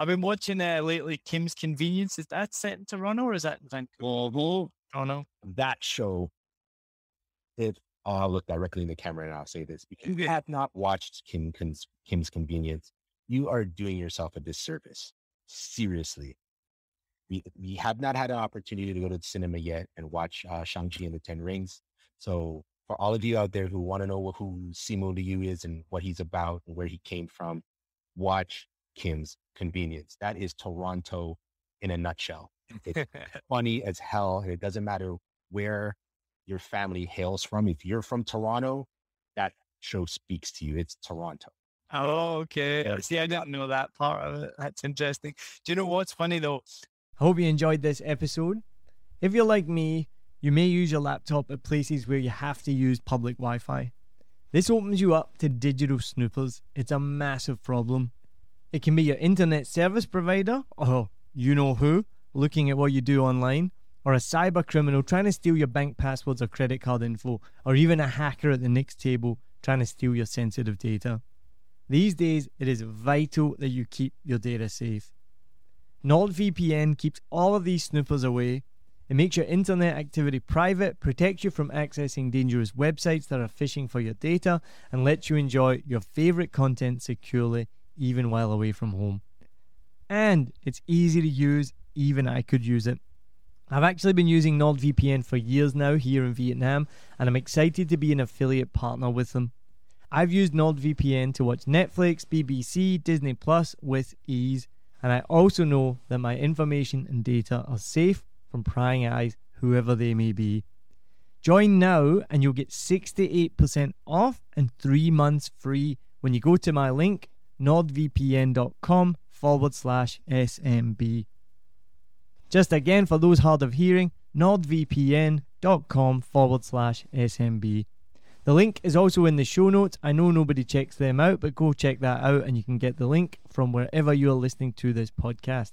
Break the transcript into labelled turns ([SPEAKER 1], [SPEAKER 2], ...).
[SPEAKER 1] I've been watching uh, lately Kim's Convenience. Is that set in Toronto or is that in Vancouver?
[SPEAKER 2] Mhm.
[SPEAKER 1] Toronto.
[SPEAKER 2] That show, if oh, I'll look directly in the camera and I'll say this because you have not watched Kim Kim's, Kim's Convenience, you are doing yourself a disservice. Seriously. We, we have not had an opportunity to go to the cinema yet and watch uh, Shang-Chi and the Ten Rings. So for all of you out there who want to know who Simu Liu is and what he's about and where he came from, watch Kim's Convenience. That is Toronto in a nutshell. It's funny as hell. And it doesn't matter where your family hails from. If you're from Toronto, that show speaks to you. It's Toronto.
[SPEAKER 1] oh, okay.
[SPEAKER 2] Yeah.
[SPEAKER 1] See, I didn't know that part of it. That's interesting. Do you know what's funny though?
[SPEAKER 3] I hope you enjoyed this episode. If you're like me, you may use your laptop at places where you have to use public Wi Fi. This opens you up to digital snoopers. It's a massive problem. It can be your internet service provider, or you know who, looking at what you do online, or a cyber criminal trying to steal your bank passwords or credit card info, or even a hacker at the next table trying to steal your sensitive data. These days, it is vital that you keep your data safe. NordVPN keeps all of these snoopers away. It makes your internet activity private, protects you from accessing dangerous websites that are phishing for your data, and lets you enjoy your favorite content securely even while away from home. And it's easy to use, even I could use it. I've actually been using NordVPN for years now here in Vietnam, and I'm excited to be an affiliate partner with them. I've used NordVPN to watch Netflix, BBC, Disney Plus with ease, and I also know that my information and data are safe from prying eyes, whoever they may be. Join now, and you'll get 68% off and three months free when you go to my link, nordvpn.com forward slash SMB. Just again, for those hard of hearing, nordvpn.com forward slash SMB. The link is also in the show notes. I know nobody checks them out, but go check that out and you can get the link from wherever you're listening to this podcast.